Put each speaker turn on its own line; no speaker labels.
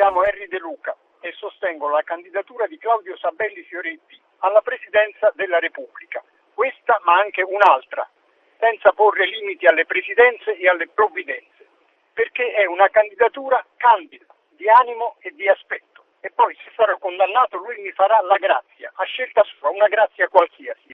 chiamo Henry De Luca e sostengo la candidatura di Claudio Sabelli Fioretti alla Presidenza della Repubblica, questa ma anche un'altra, senza porre limiti alle presidenze e alle provvidenze, perché è una candidatura candida, di animo e di aspetto. E poi se sarò condannato lui mi farà la grazia, a scelta sua, una grazia qualsiasi.